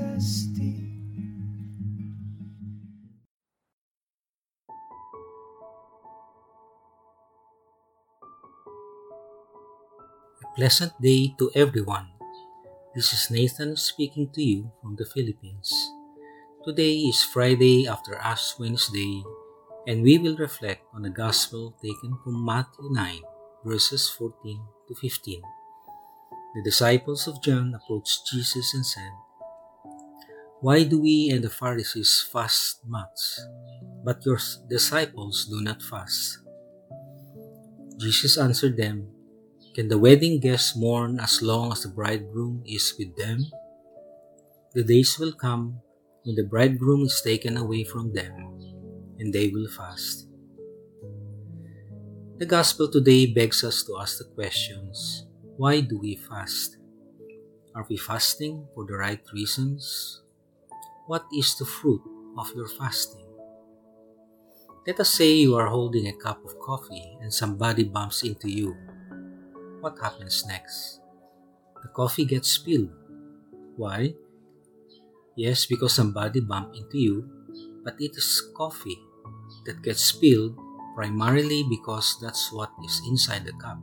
A pleasant day to everyone. This is Nathan speaking to you from the Philippines. Today is Friday after Ash Wednesday, and we will reflect on the Gospel taken from Matthew 9, verses 14 to 15. The disciples of John approached Jesus and said, Why do we and the Pharisees fast much, but your disciples do not fast? Jesus answered them, Can the wedding guests mourn as long as the bridegroom is with them? The days will come when the bridegroom is taken away from them, and they will fast. The Gospel today begs us to ask the questions Why do we fast? Are we fasting for the right reasons? What is the fruit of your fasting? Let us say you are holding a cup of coffee and somebody bumps into you. What happens next? The coffee gets spilled. Why? Yes, because somebody bumped into you, but it is coffee that gets spilled primarily because that's what is inside the cup.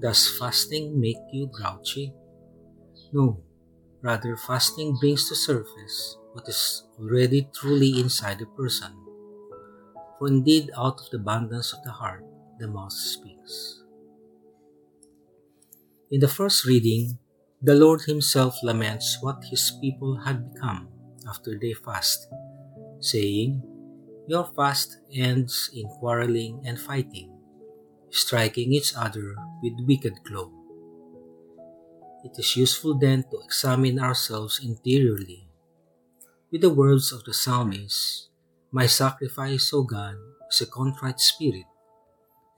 Does fasting make you grouchy? No, rather, fasting brings to surface what is already truly inside the person. For indeed, out of the abundance of the heart, the mouth speaks. In the first reading, the Lord Himself laments what His people had become after they fast, saying, Your fast ends in quarreling and fighting, striking each other with wicked glow. It is useful then to examine ourselves interiorly. With the words of the psalmist, My sacrifice, O God, is a contrite spirit,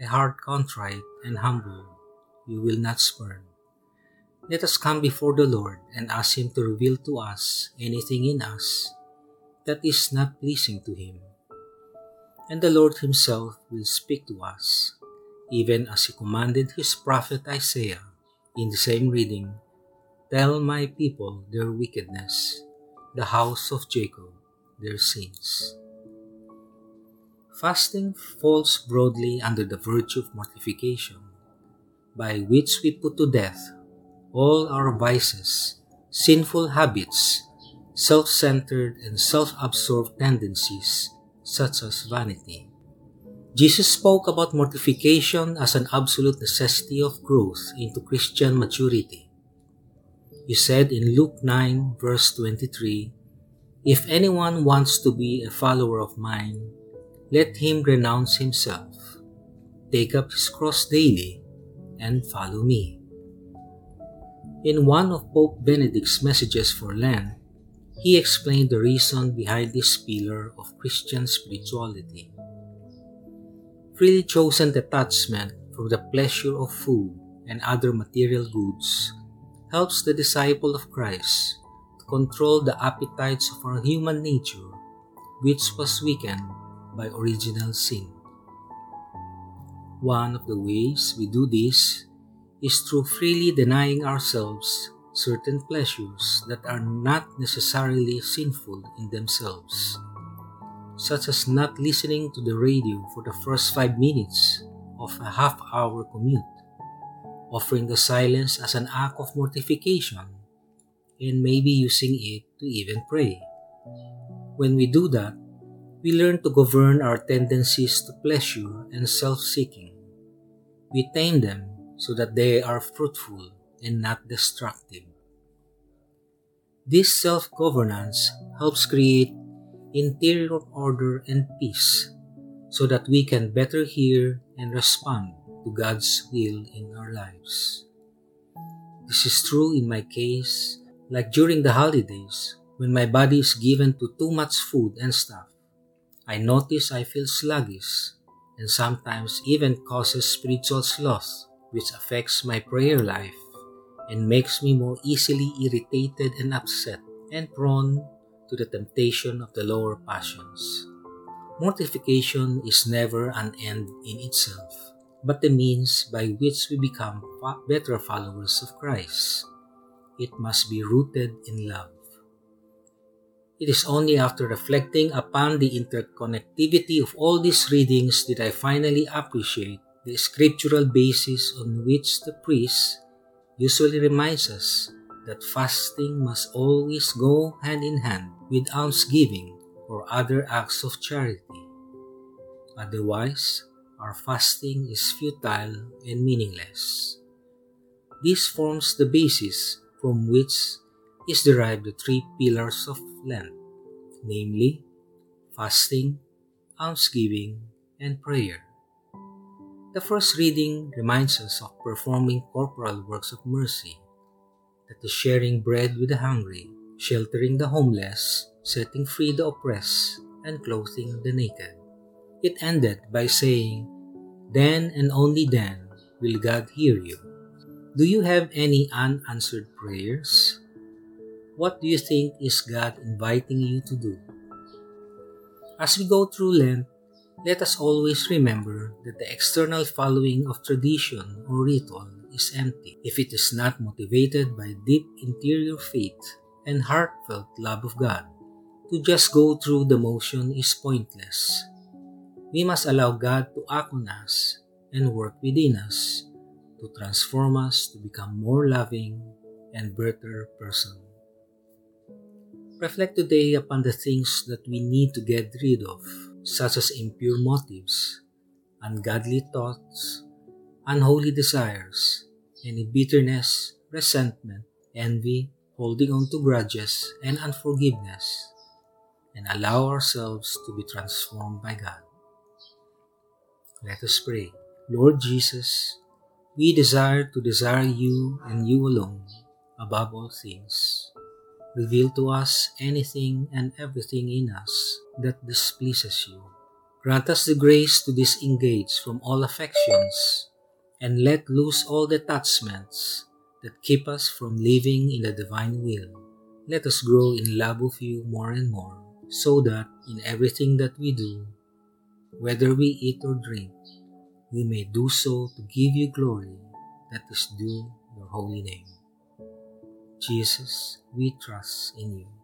a heart contrite and humble, you will not spurn. Let us come before the Lord and ask Him to reveal to us anything in us that is not pleasing to Him. And the Lord Himself will speak to us, even as He commanded His prophet Isaiah in the same reading Tell my people their wickedness, the house of Jacob their sins. Fasting falls broadly under the virtue of mortification, by which we put to death all our vices, sinful habits, self centered and self absorbed tendencies, such as vanity. Jesus spoke about mortification as an absolute necessity of growth into Christian maturity. He said in Luke 9, verse 23, If anyone wants to be a follower of mine, let him renounce himself, take up his cross daily, and follow me. In one of Pope Benedict's messages for Lent, he explained the reason behind this pillar of Christian spirituality. Freely chosen detachment from the pleasure of food and other material goods helps the disciple of Christ to control the appetites of our human nature, which was weakened by original sin. One of the ways we do this is through freely denying ourselves certain pleasures that are not necessarily sinful in themselves, such as not listening to the radio for the first five minutes of a half hour commute, offering the silence as an act of mortification, and maybe using it to even pray. When we do that, we learn to govern our tendencies to pleasure and self seeking. We tame them so that they are fruitful and not destructive. This self governance helps create interior order and peace so that we can better hear and respond to God's will in our lives. This is true in my case, like during the holidays, when my body is given to too much food and stuff. I notice I feel sluggish and sometimes even causes spiritual sloth, which affects my prayer life and makes me more easily irritated and upset and prone to the temptation of the lower passions. Mortification is never an end in itself but the means by which we become better followers of Christ. It must be rooted in love. It is only after reflecting upon the interconnectivity of all these readings that I finally appreciate the scriptural basis on which the priest usually reminds us that fasting must always go hand in hand with almsgiving or other acts of charity. Otherwise, our fasting is futile and meaningless. This forms the basis from which is derived the three pillars of Lent, namely fasting, almsgiving, and prayer. The first reading reminds us of performing corporal works of mercy, that is sharing bread with the hungry, sheltering the homeless, setting free the oppressed, and clothing the naked. It ended by saying, then and only then will God hear you. Do you have any unanswered prayers? What do you think is God inviting you to do? As we go through Lent, let us always remember that the external following of tradition or ritual is empty if it is not motivated by deep interior faith and heartfelt love of God. To just go through the motion is pointless we must allow God to act on us and work within us to transform us to become more loving and better person. Reflect today upon the things that we need to get rid of, such as impure motives, ungodly thoughts, unholy desires, any bitterness, resentment, envy, holding on to grudges, and unforgiveness, and allow ourselves to be transformed by God. Let us pray. Lord Jesus, we desire to desire you and you alone above all things. Reveal to us anything and everything in us that displeases you. Grant us the grace to disengage from all affections and let loose all the attachments that keep us from living in the divine will. Let us grow in love of you more and more, so that in everything that we do, whether we eat or drink, we may do so to give you glory that is due your holy name. Jesus, we trust in you.